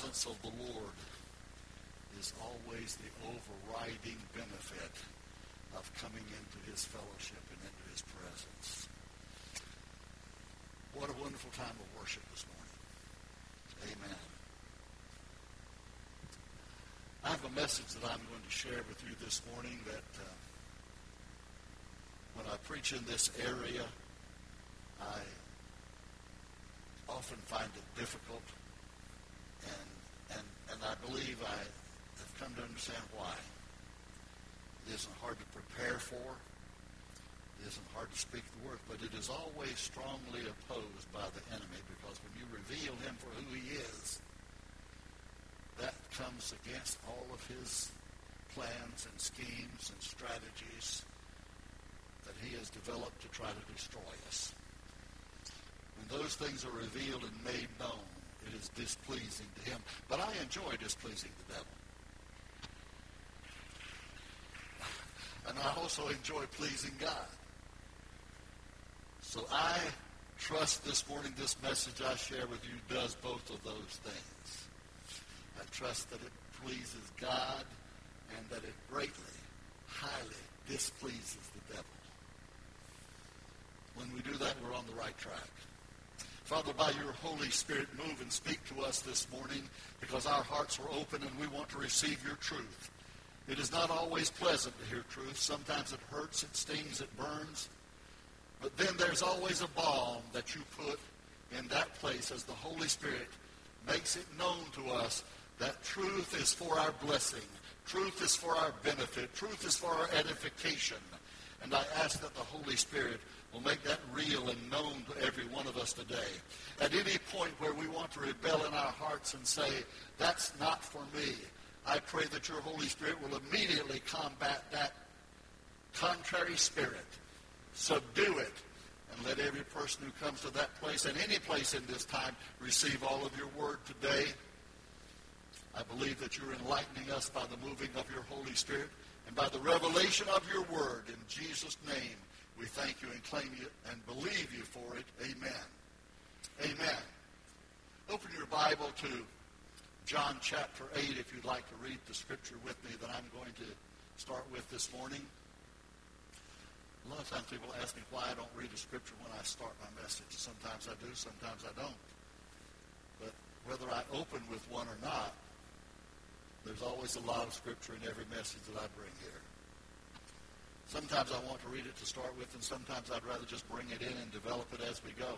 presence of the Lord is always the overriding benefit of coming into his fellowship and into his presence. What a wonderful time of worship this morning. Amen. I have a message that I'm going to share with you this morning that uh, when I preach in this area, I often find it difficult, and, I believe I have come to understand why. It isn't hard to prepare for. It isn't hard to speak the word, but it is always strongly opposed by the enemy because when you reveal him for who he is, that comes against all of his plans and schemes and strategies that he has developed to try to destroy us. When those things are revealed and made known, it is displeasing to him. But I enjoy displeasing the devil. And I also enjoy pleasing God. So I trust this morning this message I share with you does both of those things. I trust that it pleases God and that it greatly, highly displeases the devil. When we do that, we're on the right track. Father, by your Holy Spirit, move and speak to us this morning because our hearts are open and we want to receive your truth. It is not always pleasant to hear truth. Sometimes it hurts, it stings, it burns. But then there's always a balm that you put in that place as the Holy Spirit makes it known to us that truth is for our blessing. Truth is for our benefit. Truth is for our edification. And I ask that the Holy Spirit will make that real and known to every one of us today. At any point where we want to rebel in our hearts and say, that's not for me, I pray that your Holy Spirit will immediately combat that contrary spirit, subdue it, and let every person who comes to that place and any place in this time receive all of your word today. I believe that you're enlightening us by the moving of your Holy Spirit and by the revelation of your word. In Jesus' name, we thank you and claim you and believe you for it. Amen. Amen. Open your Bible to John chapter 8 if you'd like to read the scripture with me that I'm going to start with this morning. A lot of times people ask me why I don't read a scripture when I start my message. Sometimes I do, sometimes I don't. But whether I open with one or not, there's always a lot of scripture in every message that I bring here. Sometimes I want to read it to start with, and sometimes I'd rather just bring it in and develop it as we go.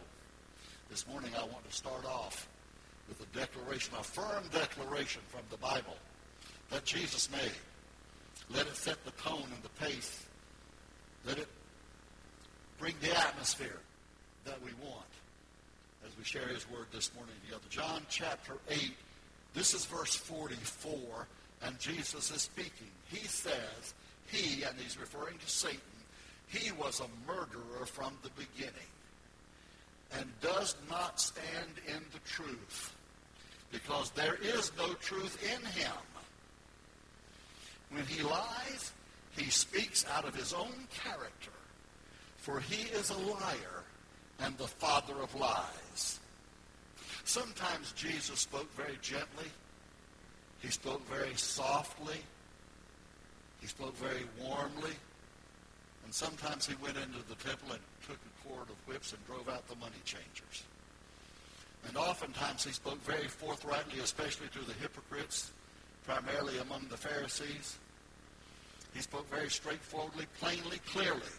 This morning I want to start off with a declaration, a firm declaration from the Bible that Jesus made. Let it set the tone and the pace. Let it bring the atmosphere that we want as we share his word this morning together. John chapter 8 this is verse 44, and Jesus is speaking. He says, he, and he's referring to Satan, he was a murderer from the beginning and does not stand in the truth because there is no truth in him. When he lies, he speaks out of his own character, for he is a liar and the father of lies. Sometimes Jesus spoke very gently. He spoke very softly. He spoke very warmly. And sometimes he went into the temple and took a cord of whips and drove out the money changers. And oftentimes he spoke very forthrightly, especially to the hypocrites, primarily among the Pharisees. He spoke very straightforwardly, plainly, clearly,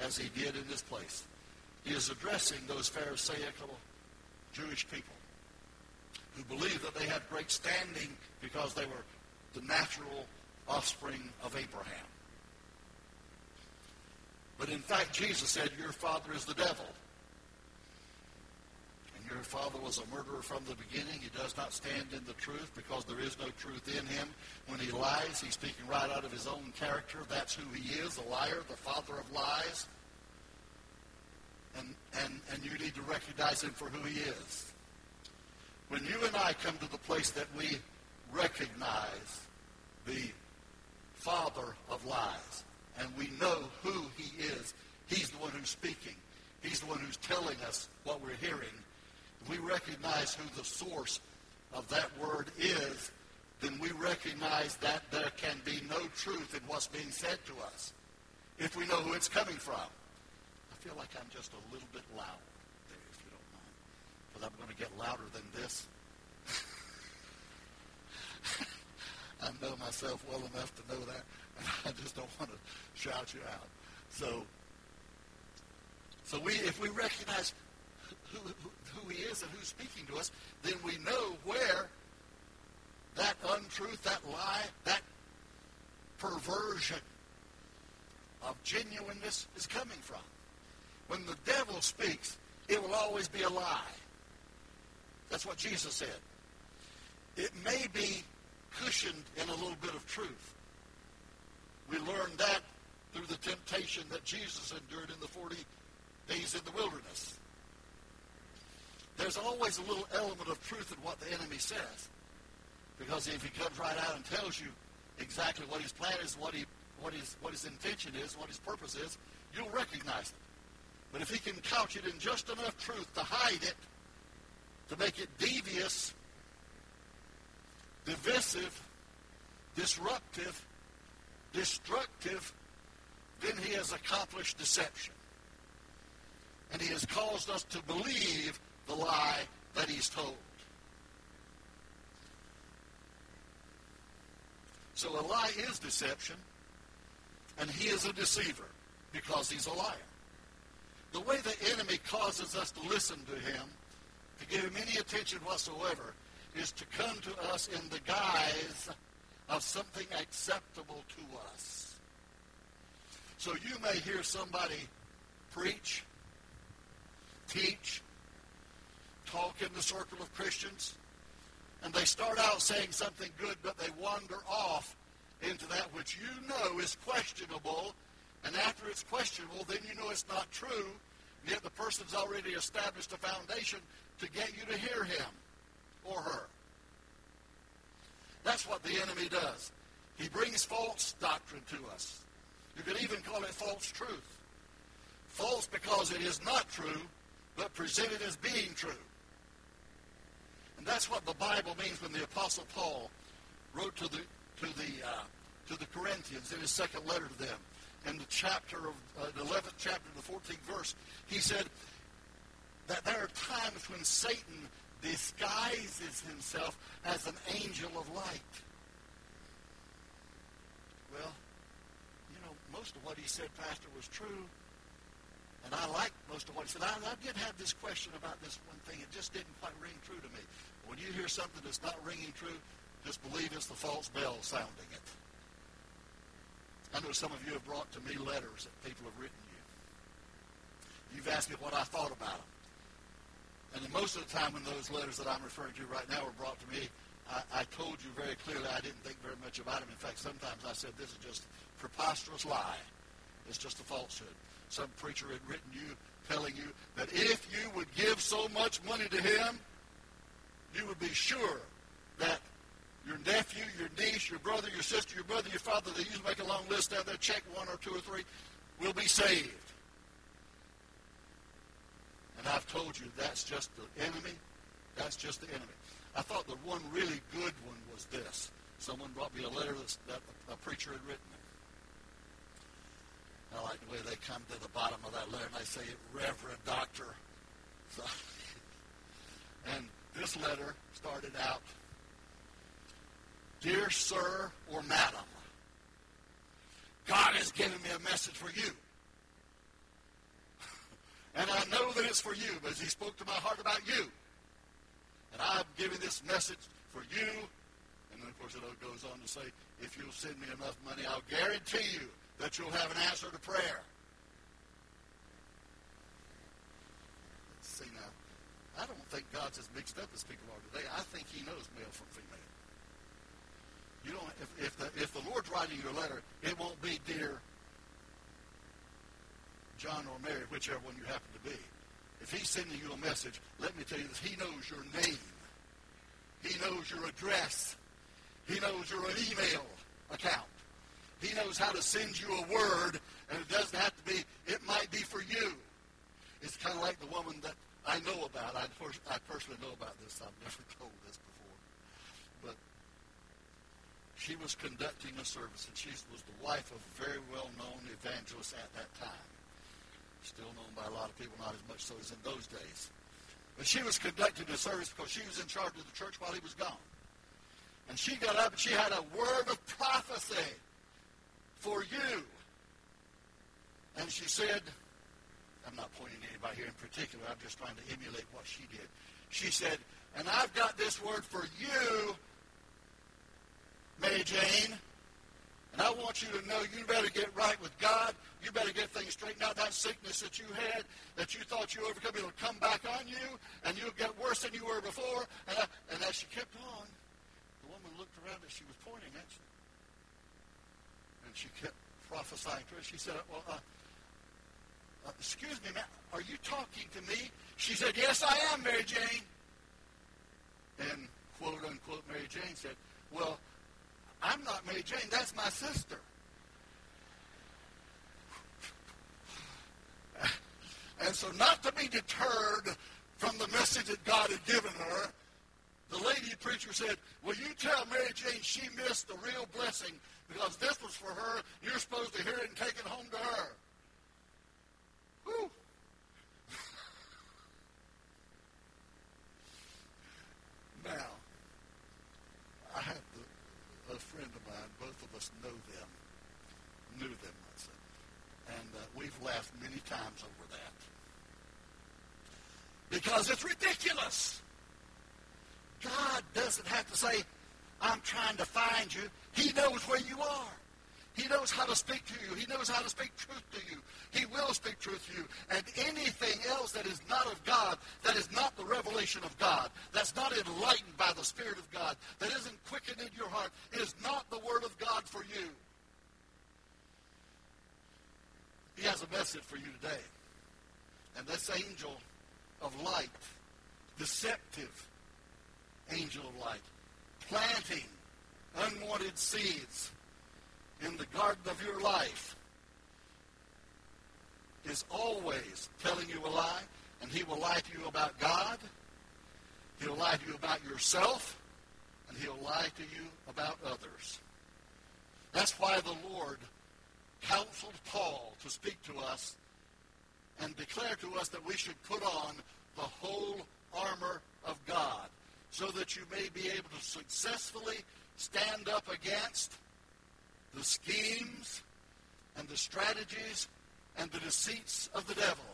as he did in this place. He is addressing those Pharisaical Jewish people who believed that they had great standing because they were the natural offspring of Abraham. But in fact, Jesus said, Your father is the devil. And your father was a murderer from the beginning. He does not stand in the truth because there is no truth in him. When he lies, he's speaking right out of his own character. That's who he is, a liar, the father of lies. And, and, and you need to recognize him for who he is. When you and I come to the place that we recognize the father of lies and we know who he is, he's the one who's speaking. He's the one who's telling us what we're hearing. we recognize who the source of that word is, then we recognize that there can be no truth in what's being said to us if we know who it's coming from. I feel like I'm just a little bit loud there, if you don't mind, because I'm going to get louder than this. I know myself well enough to know that, and I just don't want to shout you out. So, so we, if we recognize who, who, who he is and who's speaking to us, then we know where that untruth, that lie, that perversion of genuineness is coming from. When the devil speaks, it will always be a lie. That's what Jesus said. It may be cushioned in a little bit of truth. We learned that through the temptation that Jesus endured in the 40 days in the wilderness. There's always a little element of truth in what the enemy says. Because if he comes right out and tells you exactly what his plan is, what, he, what, his, what his intention is, what his purpose is, you'll recognize it. But if he can couch it in just enough truth to hide it, to make it devious, divisive, disruptive, destructive, then he has accomplished deception. And he has caused us to believe the lie that he's told. So a lie is deception, and he is a deceiver because he's a liar. The way the enemy causes us to listen to him, to give him any attention whatsoever, is to come to us in the guise of something acceptable to us. So you may hear somebody preach, teach, talk in the circle of Christians, and they start out saying something good, but they wander off into that which you know is questionable, and after it's questionable, then you know it's not true, yet the person's already established a foundation to get you to hear him or her. That's what the enemy does. He brings false doctrine to us. You could even call it false truth. False because it is not true, but presented as being true. And that's what the Bible means when the Apostle Paul wrote to the to the uh, to the Corinthians in his second letter to them, in the chapter of uh, the eleventh chapter, the fourteenth verse, he said that there are times when Satan disguises himself as an angel of light. Well, you know, most of what he said, Pastor, was true. And I like most of what he said. I, I did have this question about this one thing. It just didn't quite ring true to me. When you hear something that's not ringing true, just believe it's the false bell sounding it. I know some of you have brought to me letters that people have written you. You've asked me what I thought about them. And most of the time when those letters that I'm referring to right now were brought to me, I, I told you very clearly I didn't think very much about them. In fact, sometimes I said this is just a preposterous lie. It's just a falsehood. Some preacher had written you telling you that if you would give so much money to him, you would be sure that your nephew, your niece, your brother, your sister, your brother, your father, they usually make a long list down there, check one or two or three, will be saved. And I've told you that's just the enemy. That's just the enemy. I thought the one really good one was this. Someone brought me a letter that a preacher had written. I like the way they come to the bottom of that letter and they say, Reverend Doctor. So, and this letter started out, Dear Sir or Madam, God has given me a message for you. And I know that it's for you, but he spoke to my heart about you. And I'm giving this message for you. And then, of course, it goes on to say, if you'll send me enough money, I'll guarantee you that you'll have an answer to prayer. See now. I don't think God's as mixed up as people are today. I think he knows male from female. You don't, if, if, the, if the Lord's writing you a letter, it won't be dear John or Mary, whichever one you happen to be. If he's sending you a message, let me tell you this, he knows your name. He knows your address. He knows your email account. He knows how to send you a word, and it doesn't have to be, it might be for you. It's kind of like the woman that I know about. I, I personally know about this. I've never told this before. But she was conducting a service, and she was the wife of a very well-known evangelist at that time. Still known by a lot of people, not as much so as in those days. But she was conducting a service because she was in charge of the church while he was gone. And she got up and she had a word of prophecy for you. And she said, I'm not pointing anybody here in particular. I'm just trying to emulate what she did. She said, and I've got this word for you, Mary Jane. And I want you to know you better get right with God. You better get things straightened out. That sickness that you had, that you thought you overcome, it'll come back on you, and you'll get worse than you were before. And, I, and as she kept on, the woman looked around as she was pointing at you. And she kept prophesying to her. She said, well, uh, uh, excuse me, ma'am, are you talking to me? She said, yes, I am, Mary Jane. And quote unquote, Mary Jane said, well, I'm not Mary Jane. That's my sister. And so not to be deterred from the message that God had given her, the lady preacher said, will you tell Mary Jane she missed the real blessing because this was for her. You're supposed to hear it and take it home to her. Whew. now, I have the, a friend of mine. Both of us know them, knew them, let's. And uh, we've laughed many times over that. Because it's ridiculous. God doesn't have to say, I'm trying to find you. He knows where you are. He knows how to speak to you. He knows how to speak truth to you. He will speak truth to you. And anything else that is not of God, that is not the revelation of God, that's not enlightened by the Spirit of God, that isn't quickened in your heart, is not the Word of God for you. He has a message for you today. And this angel of light, deceptive angel of light, planting unwanted seeds in the garden of your life is always telling you a lie, and he will lie to you about God, he'll lie to you about yourself, and he'll lie to you about others. That's why the Lord counseled Paul to speak to us and declare to us that we should put on the whole armor of God so that you may be able to successfully stand up against the schemes and the strategies and the deceits of the devil.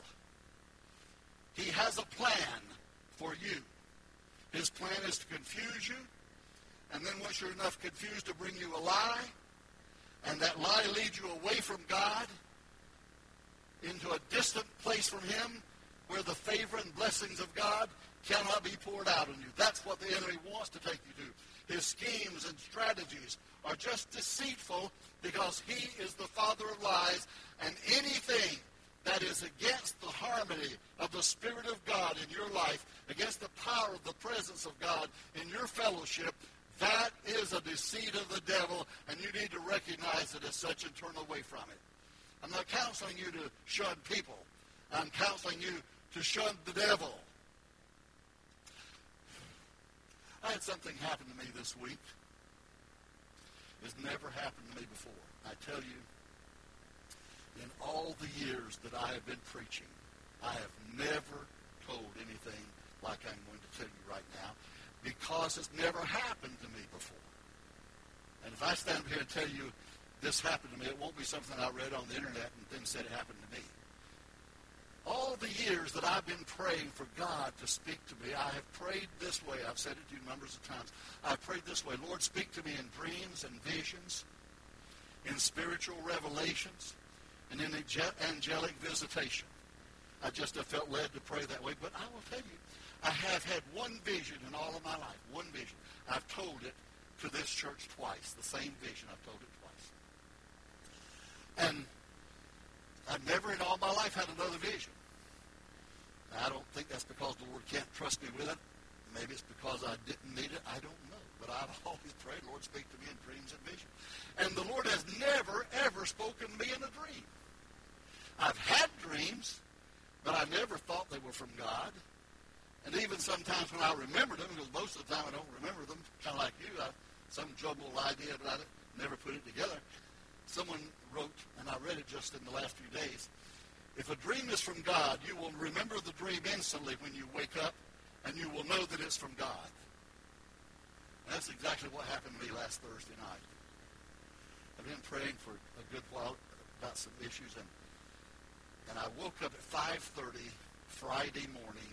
He has a plan for you. His plan is to confuse you, and then once you're enough confused to bring you a lie, and that lie leads you away from God into a distant place from Him where the favor and blessings of God cannot be poured out on you. That's what the enemy wants to take you to. His schemes and strategies are just deceitful because he is the father of lies, and anything that is against the harmony of the Spirit of God in your life, against the power of the presence of God in your fellowship, that is a deceit of the devil, and you need to recognize it as such and turn away from it. I'm not counseling you to shun people. I'm counseling you to shun the devil. I had something happen to me this week. It's never happened to me before. I tell you, in all the years that I have been preaching, I have never told anything like I'm going to tell you right now because it's never happened to me before. And if I stand up here and tell you this happened to me, it won't be something I read on the internet and then said it happened to me. All the years that I've been praying for God to speak to me, I have prayed this way. I've said it to you numbers of times. I've prayed this way. Lord, speak to me in dreams and visions, in spiritual revelations, and in angelic visitation. I just have felt led to pray that way. But I will tell you, I have had one vision in all of my life. One vision. I've told it to this church twice. The same vision. I've told it twice. And I've never in all my life had another vision. I don't think that's because the Lord can't trust me with it. Maybe it's because I didn't need it. I don't know. But I've always prayed, Lord, speak to me in dreams and visions. And the Lord has never, ever spoken to me in a dream. I've had dreams, but I never thought they were from God. And even sometimes when I remember them, because most of the time I don't remember them, kind of like you, I some jumbled idea about it, never put it together. Someone wrote, and I read it just in the last few days, if a dream is from God, you will remember the dream instantly when you wake up, and you will know that it's from God. And that's exactly what happened to me last Thursday night. I've been praying for a good while about some issues, and and I woke up at 5:30 Friday morning,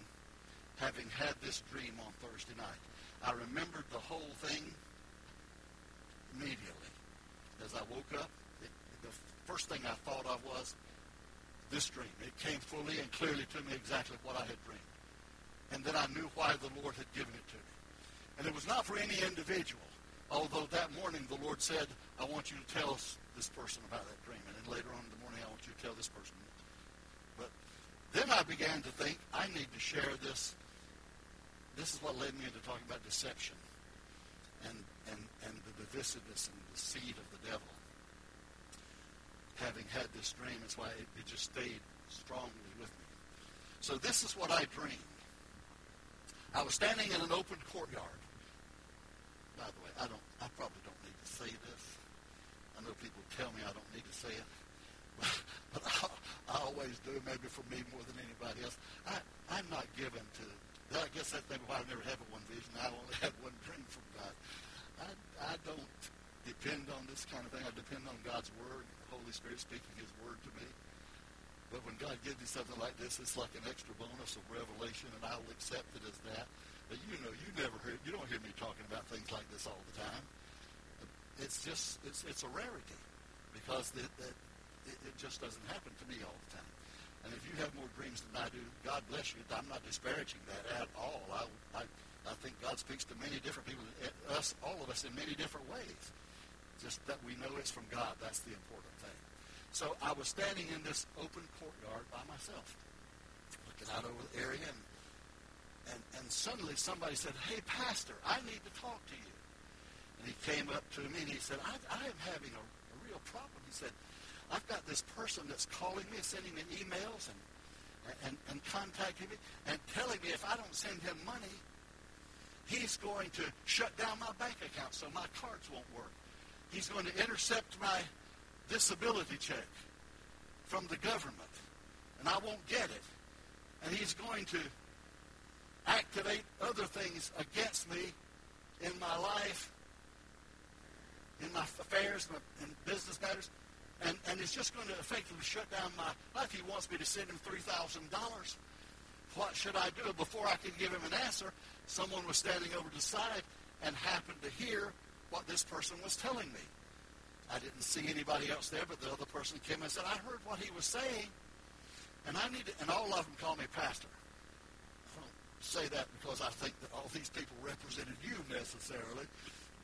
having had this dream on Thursday night. I remembered the whole thing immediately. As I woke up, it, the first thing I thought of was this dream. It came fully and clearly to me exactly what I had dreamed. And then I knew why the Lord had given it to me. And it was not for any individual, although that morning the Lord said, I want you to tell this person about that dream. And then later on in the morning, I want you to tell this person. But then I began to think, I need to share this. This is what led me into talking about deception and, and, and the divisiveness and the seed of the devil. Having had this dream, that's why it, it just stayed strongly with me. So this is what I dreamed. I was standing in an open courtyard. By the way, I don't. I probably don't need to say this. I know people tell me I don't need to say it, but, I, I always do. Maybe for me more than anybody else. I, I'm not given to. I guess that's maybe why I never had one vision. I only had one dream from God. I, don't depend on this kind of thing. I depend on God's word, Holy Spirit speaking His word to me. But when God gives me something like this, it's like an extra bonus of revelation, and I'll accept it as that. But you know, you never hear, you don't hear me talking about things like this all the time. It's just, it's, it's a rarity because it, it, it just doesn't happen to me all the time. And if you have more dreams than I do, God bless you. I'm not disparaging that at all. I, I, I think God speaks to many different people, eh, us, all of us, in many different ways. Just that we know it's from God. That's the important thing. So I was standing in this open courtyard by myself, looking out over the area, and, and, and suddenly somebody said, hey, Pastor, I need to talk to you. And he came up to me and he said, I, I am having a, a real problem. He said, I've got this person that's calling me, sending me emails and, and, and contacting me and telling me if I don't send him money, he's going to shut down my bank account so my cards won't work. He's going to intercept my disability check from the government, and I won't get it. And he's going to activate other things against me in my life, in my affairs, in business matters, and, and it's just going to effectively shut down my life. He wants me to send him $3,000. What should I do? Before I could give him an answer, someone was standing over to the side and happened to hear what this person was telling me. I didn't see anybody else there, but the other person came and said, I heard what he was saying, and I need to, and all of them call me pastor. I don't say that because I think that all these people represented you necessarily,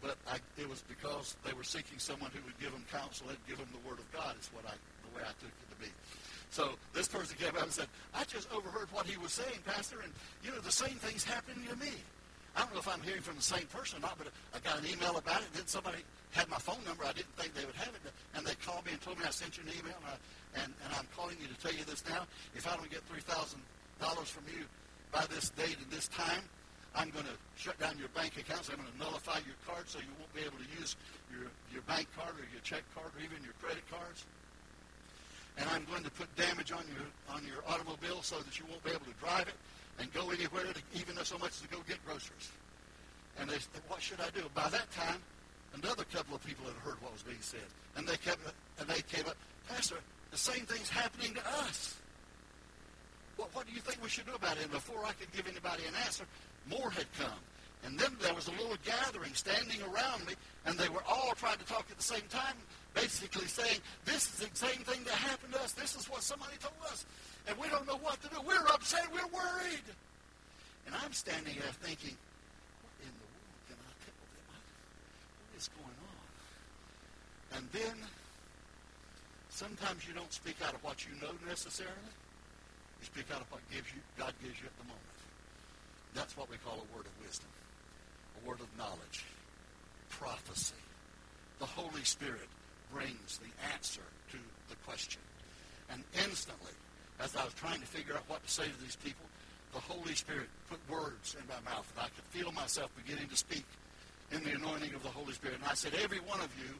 but I, it was because they were seeking someone who would give them counsel and give them the word of God is what I, the way I took it to be. So this person came out and said, I just overheard what he was saying, Pastor, and, you know, the same thing's happening to me. I don't know if I'm hearing from the same person or not, but I got an email about it. Then somebody had my phone number. I didn't think they would have it, and they called me and told me I sent you an email, and, I, and, and I'm calling you to tell you this now. If I don't get three thousand dollars from you by this date and this time, I'm going to shut down your bank accounts. I'm going to nullify your card so you won't be able to use your, your bank card or your check card or even your credit cards. And I'm going to put damage on your on your automobile so that you won't be able to drive it and go anywhere, to, even so much as to go get groceries. And they said, what should I do? By that time, another couple of people had heard what was being said. And they kept and they came up, Pastor, the same thing's happening to us. What, what do you think we should do about it? And before I could give anybody an answer, more had come. And then there was a little gathering standing around me, and they were all trying to talk at the same time, basically saying, this is the same thing that happened to us. This is what somebody told us and we don't know what to do. We're upset. We're worried. And I'm standing there thinking, what in the world can I tell them? What is going on? And then sometimes you don't speak out of what you know necessarily. You speak out of what gives you, God gives you at the moment. That's what we call a word of wisdom, a word of knowledge, prophecy. The Holy Spirit brings the answer to the question. And instantly, as I was trying to figure out what to say to these people, the Holy Spirit put words in my mouth, and I could feel myself beginning to speak in the anointing of the Holy Spirit. And I said, every one of you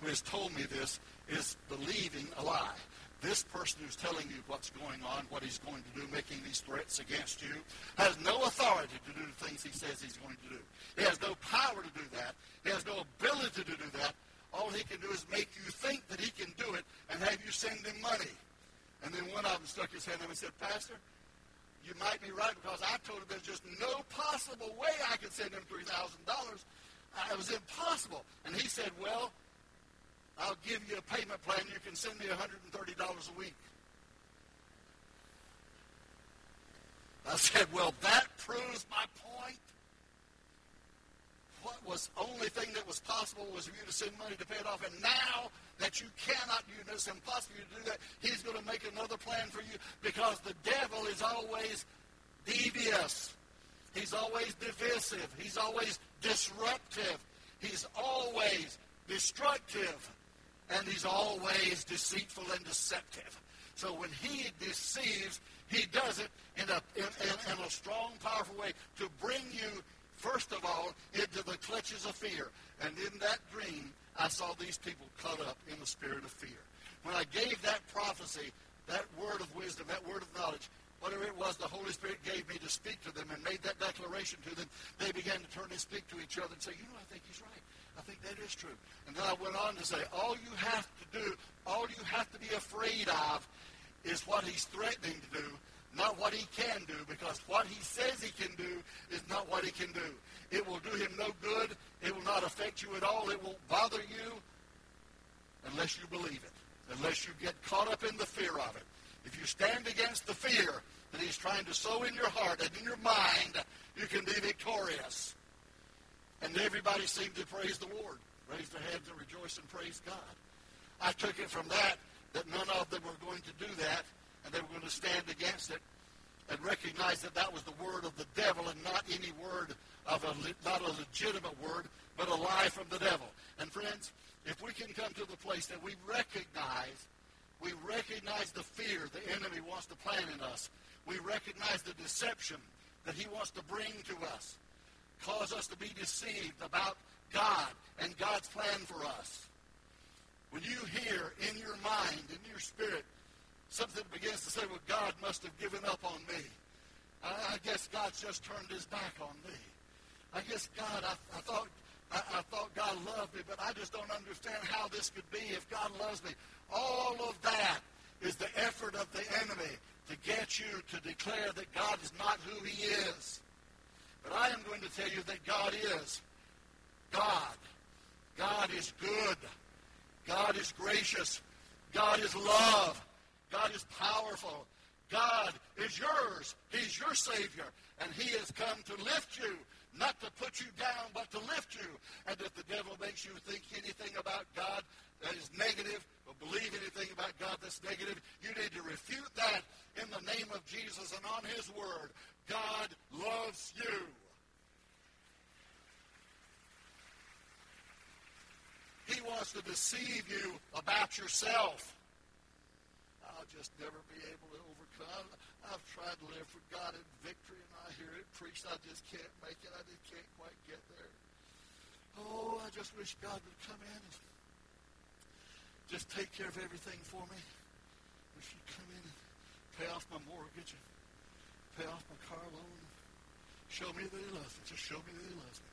who has told me this is believing a lie. This person who's telling you what's going on, what he's going to do, making these threats against you, has no authority to do the things he says he's going to do. He has no power to do that. He has no ability to do that. All he can do is make you think that he can do it and have you send him money. And then one of them stuck his hand up and said, Pastor, you might be right because I told him there's just no possible way I could send him $3,000. Uh, it was impossible. And he said, well, I'll give you a payment plan. You can send me $130 a week. I said, well, that proves my point. What was only thing that was possible was for you to send money to pay it off. And now that you cannot, you know, it's impossible to do that, he's going to make another plan for you because the devil is always devious. He's always divisive. He's always disruptive. He's always destructive. And he's always deceitful and deceptive. So when he deceives, he does it in a, in, in, in a strong, powerful way to bring you, first of all, into the clutches of fear. And in that dream, I saw these people caught up in the spirit of fear. When I gave that prophecy, that word of wisdom, that word of knowledge, whatever it was the Holy Spirit gave me to speak to them and made that declaration to them, they began to turn and speak to each other and say, you know, I think he's right. I think that is true. And then I went on to say, all you have to do, all you have to be afraid of is what he's threatening to do, not what he can do, because what he says he can do is not what he can do. It will do him no good. It will not affect you at all. It won't bother you unless you believe it, unless you get caught up in the fear of it. If you stand against the fear that he's trying to sow in your heart and in your mind, you can be victorious. And everybody seemed to praise the Lord, raise their hands and rejoice and praise God. I took it from that that none of them were going to do that, and they were going to stand against it and recognize that that was the word of the devil and not any word of a not a legitimate word, but a lie from the devil. And friends, if we can come to the place that we recognize, we recognize the fear the enemy wants to plant in us. We recognize the deception that he wants to bring to us, cause us to be deceived about God and God's plan for us. When you hear in your mind, in your spirit, something begins to say, well, God must have given up on me. I, I guess God's just turned his back on me. I guess God, I, I thought I, I, thought God loved me, but I just don't understand how this could be if God loves me. All of that is the effort of the enemy to get you to declare that God is not who he is. But I am going to tell you that God is God. God is good. God is gracious. God is love. God is powerful. God is yours. He's your Savior. And He has come to lift you, not to put you down, but to lift you. And if the devil makes you think anything about God that is negative, or believe anything about God that's negative, you need to refute that in the name of Jesus and on His Word. God loves you. He wants to deceive you about yourself. I'll just never be able to overcome. I've tried to live for God in victory, and I hear it preached. I just can't make it. I just can't quite get there. Oh, I just wish God would come in and just take care of everything for me. Wish He'd come in and pay off my mortgage and pay off my car loan. Show me that He loves me. Just show me that He loves me.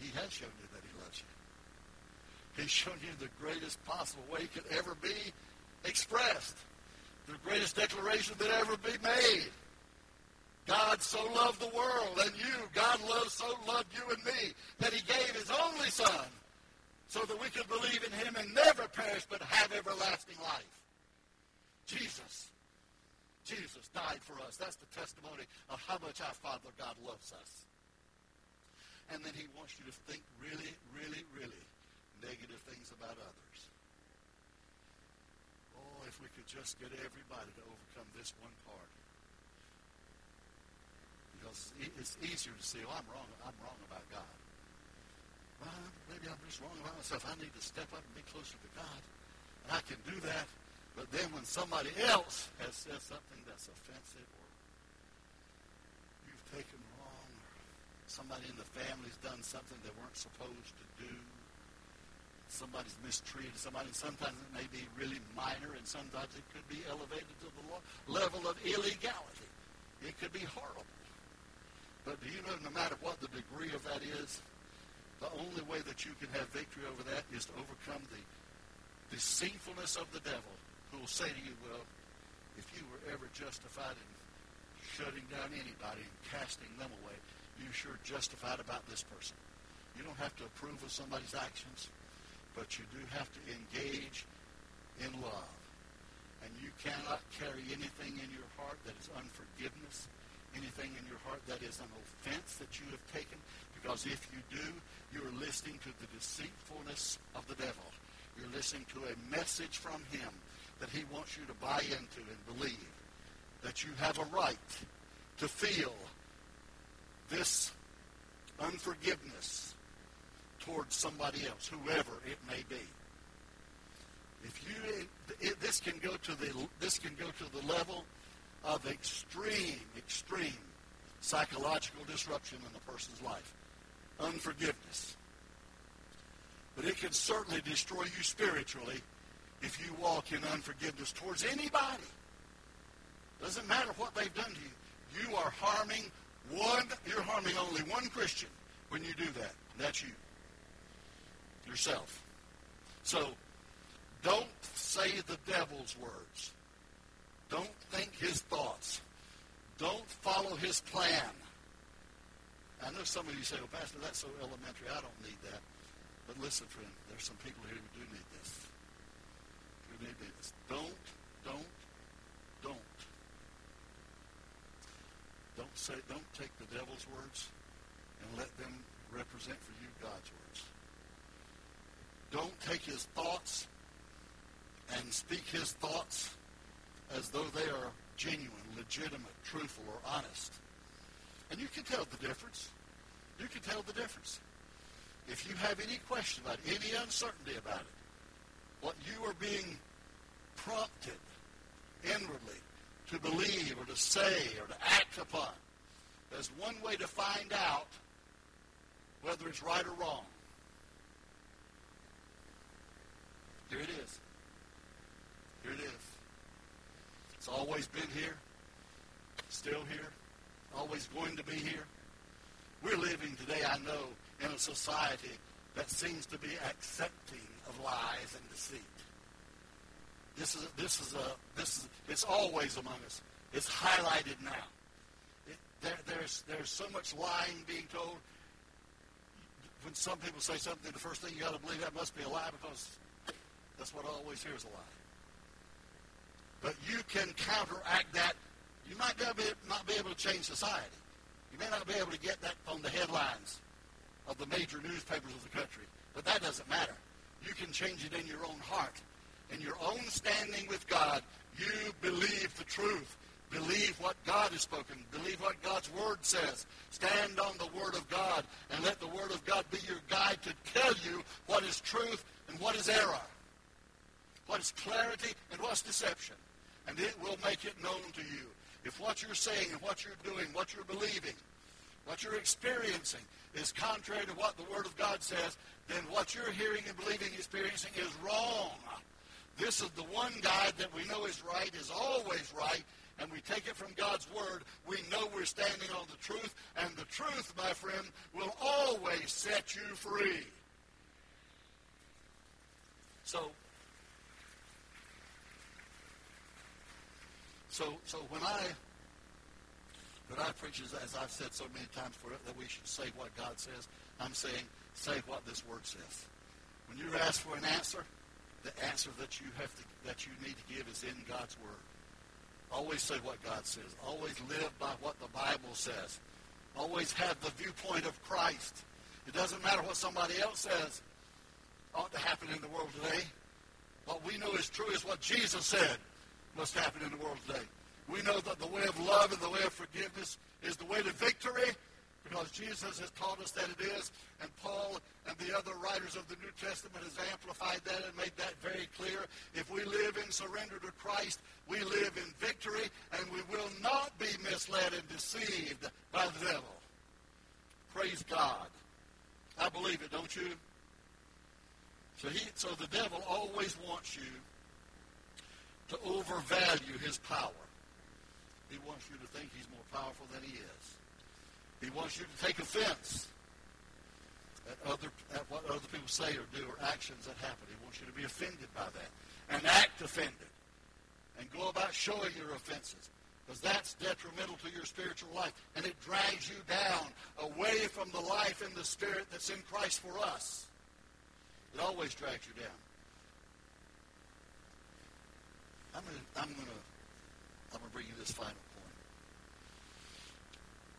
He has shown you that he loves you. He's shown you the greatest possible way it could ever be expressed. The greatest declaration that ever be made. God so loved the world and you, God loved so loved you and me that he gave his only son so that we could believe in him and never perish but have everlasting life. Jesus. Jesus died for us. That's the testimony of how much our Father God loves us and then he wants you to think really, really, really negative things about others. Oh, if we could just get everybody to overcome this one part. Because it's easier to say, oh, I'm wrong, I'm wrong about God. well, maybe I'm just wrong about myself. I need to step up and be closer to God. And I can do that. But then when somebody else has said something that's offensive or you've taken somebody in the family's done something they weren't supposed to do, somebody's mistreated somebody, sometimes it may be really minor and sometimes it could be elevated to the level of illegality. It could be horrible. But do you know no matter what the degree of that is, the only way that you can have victory over that is to overcome the deceitfulness of the devil who will say to you, well, if you were ever justified in shutting down anybody and casting them away, you sure justified about this person. You don't have to approve of somebody's actions, but you do have to engage in love. And you cannot carry anything in your heart that is unforgiveness, anything in your heart that is an offense that you have taken, because if you do, you are listening to the deceitfulness of the devil. You're listening to a message from him that he wants you to buy into and believe that you have a right to feel this unforgiveness towards somebody else, whoever it may be. If you, it, this can go to the this can go to the level of extreme, extreme psychological disruption in a person's life, unforgiveness. But it can certainly destroy you spiritually if you walk in unforgiveness towards anybody. Doesn't matter what they've done to you. You are harming one, you're harming only one Christian when you do that. That's you. Yourself. So, don't say the devil's words. Don't think his thoughts. Don't follow his plan. I know some of you say, well, Pastor, that's so elementary. I don't need that. But listen, friend, there's some people here who do need this. Who need this. Don't, don't, don't. Don't say, don't take the devil's words and let them represent for you God's words. Don't take his thoughts and speak his thoughts as though they are genuine, legitimate, truthful, or honest. And you can tell the difference. You can tell the difference. If you have any question about it, any uncertainty about it, what you are being prompted inwardly to believe or to say or to act upon, there's one way to find out whether it's right or wrong. Here it is. Here it is. It's always been here, still here, always going to be here. We're living today, I know, in a society that seems to be accepting of lies and deceit. This is this is a this is it's always among us. It's highlighted now. It, there, there's there's so much lying being told. When some people say something, the first thing you got to believe that must be a lie because that's what I always hear is a lie. But you can counteract that. You might be, not be able to change society. You may not be able to get that on the headlines of the major newspapers of the country. But that doesn't matter. You can change it in your own heart. In your own standing with God, you believe the truth. Believe what God has spoken. Believe what God's Word says. Stand on the Word of God and let the Word of God be your guide to tell you what is truth and what is error. What is clarity and what's deception. And it will make it known to you. If what you're saying and what you're doing, what you're believing, what you're experiencing is contrary to what the Word of God says, then what you're hearing and believing and experiencing is wrong. This is the one guide that we know is right, is always right, and we take it from God's Word. We know we're standing on the truth, and the truth, my friend, will always set you free. So, so, so when I but I preach, as I've said so many times for that we should say what God says. I'm saying, say what this word says. When you ask for an answer, the answer that you have to, that you need to give is in God's word. Always say what God says. Always live by what the Bible says. Always have the viewpoint of Christ. It doesn't matter what somebody else says ought to happen in the world today. What we know is true is what Jesus said must happen in the world today. We know that the way of love and the way of forgiveness is the way to victory, because Jesus has taught us that it is, and Paul and the other writers of the New Testament has amplified that and made that very clear. If we live in surrender to Christ, we live in victory, and we will not be misled and deceived by the devil. Praise God. I believe it, don't you? So he so the devil always wants you to overvalue his power. He wants you to think he's more powerful than he is. He wants you to take offense at other at what other people say or do or actions that happen. He wants you to be offended by that and act offended and go about showing your offenses because that's detrimental to your spiritual life and it drags you down away from the life in the spirit that's in Christ for us. It always drags you down. I'm going to I'm going to I'm going to bring you this final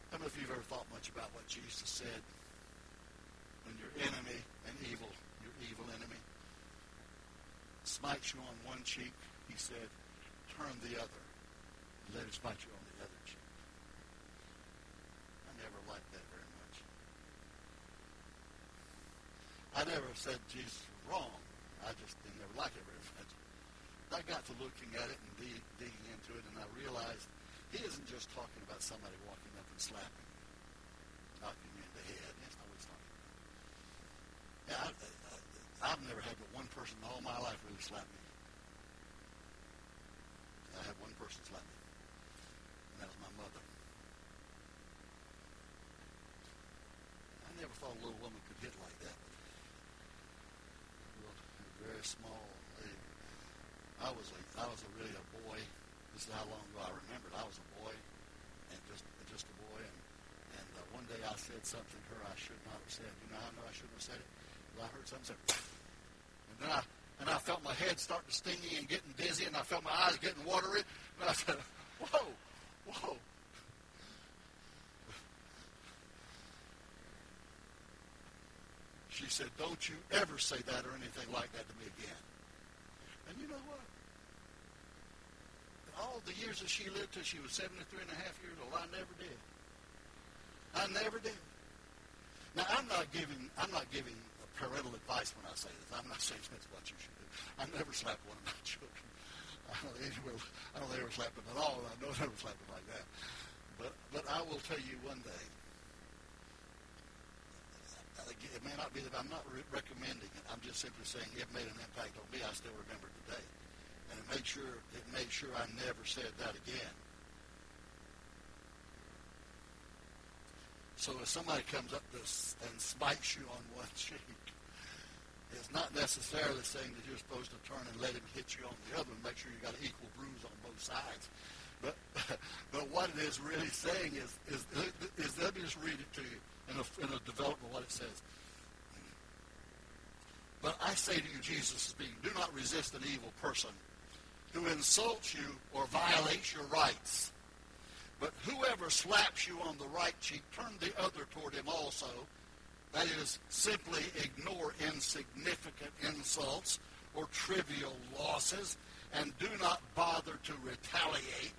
I don't know if you've ever thought much about what Jesus said when your enemy and evil, your evil enemy, smites you on one cheek, he said, turn the other let him smite you on the other cheek. I never liked that very much. I never said Jesus was wrong. I just didn't ever like it very much. I got to looking at it and digging into it, and I realized he isn't just talking about somebody walking up and slapping knocking you in the head. That's not what he's talking about. Yeah, I, I've never had but one person in all my life really slap me. I had one person slap me, and that was my mother. I never thought a little woman could hit like that. But very small. I was a, I was a really a boy this is how long ago I remembered. I was a boy, and just just a boy, and and uh, one day I said something to her I should not have said. You know, I know I shouldn't have said it. But I heard something say, and then I and I felt my head starting to stingy and getting dizzy, and I felt my eyes getting watery, and I said, "Whoa, whoa." She said, Don't you ever say that or anything like that to me again. And you know what? All the years that she lived till she was 73 and a half years old, I never did. I never did. Now, I'm not giving, I'm not giving parental advice when I say this. I'm not saying that's what you should do. I never slapped one of my children. I don't, anywhere, I don't ever slap them at all. I don't ever slap them like that. But, but I will tell you one day, it may not be that I'm not re- recommending it. I'm just simply saying it made an impact on me. I still remember today and it made sure it made sure I never said that again. So if somebody comes up to and smites you on one cheek, it's not necessarily saying that you're supposed to turn and let him hit you on the other and make sure you got an equal bruise on both sides. But but what it is really saying is is is let me just read it to you in a, in a development of what it says. But I say to you, Jesus is speaking, do not resist an evil person who insults you or violates your rights. But whoever slaps you on the right cheek, turn the other toward him also. That is, simply ignore insignificant insults or trivial losses and do not bother to retaliate.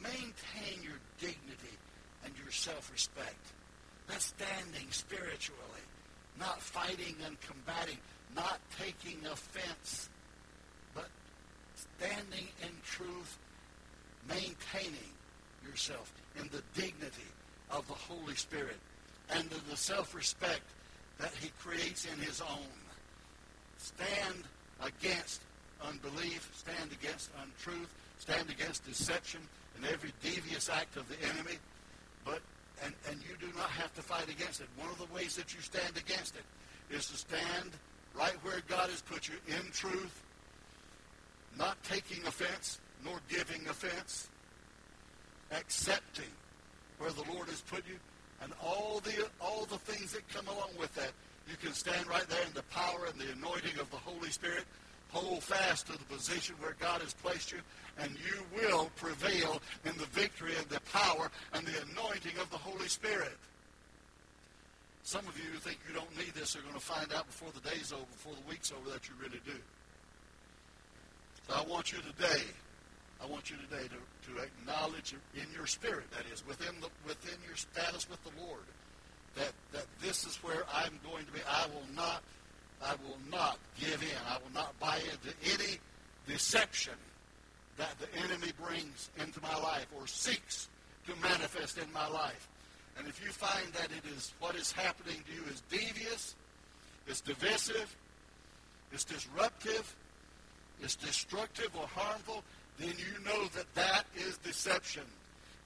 Maintain your dignity and your self-respect. That's standing spiritually, not fighting and combating, not taking offense standing in truth, maintaining yourself in the dignity of the Holy Spirit and in the self-respect that he creates in his own. Stand against unbelief, stand against untruth, stand against deception and every devious act of the enemy. But and, and you do not have to fight against it. One of the ways that you stand against it is to stand right where God has put you in truth, not taking offense nor giving offense, accepting where the Lord has put you, and all the all the things that come along with that. You can stand right there in the power and the anointing of the Holy Spirit. Hold fast to the position where God has placed you, and you will prevail in the victory and the power and the anointing of the Holy Spirit. Some of you who think you don't need this are going to find out before the day's over, before the week's over, that you really do. So I want you today I want you today to, to acknowledge in your spirit, that is, within the within your status with the Lord, that that this is where I'm going to be. I will not I will not give in. I will not buy into any deception that the enemy brings into my life or seeks to manifest in my life. And if you find that it is what is happening to you is devious, it's divisive, it's disruptive, it's destructive or harmful, then you know that that is deception.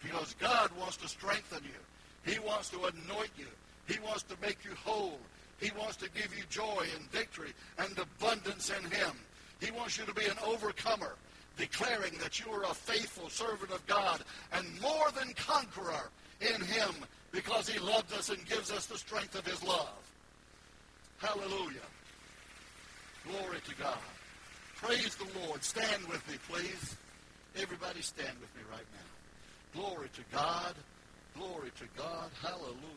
Because God wants to strengthen you. He wants to anoint you. He wants to make you whole. He wants to give you joy and victory and abundance in Him. He wants you to be an overcomer, declaring that you are a faithful servant of God and more than conqueror in Him because He loves us and gives us the strength of His love. Hallelujah. Glory to God. Praise the Lord. Stand with me, please. Everybody stand with me right now. Glory to God. Glory to God. Hallelujah.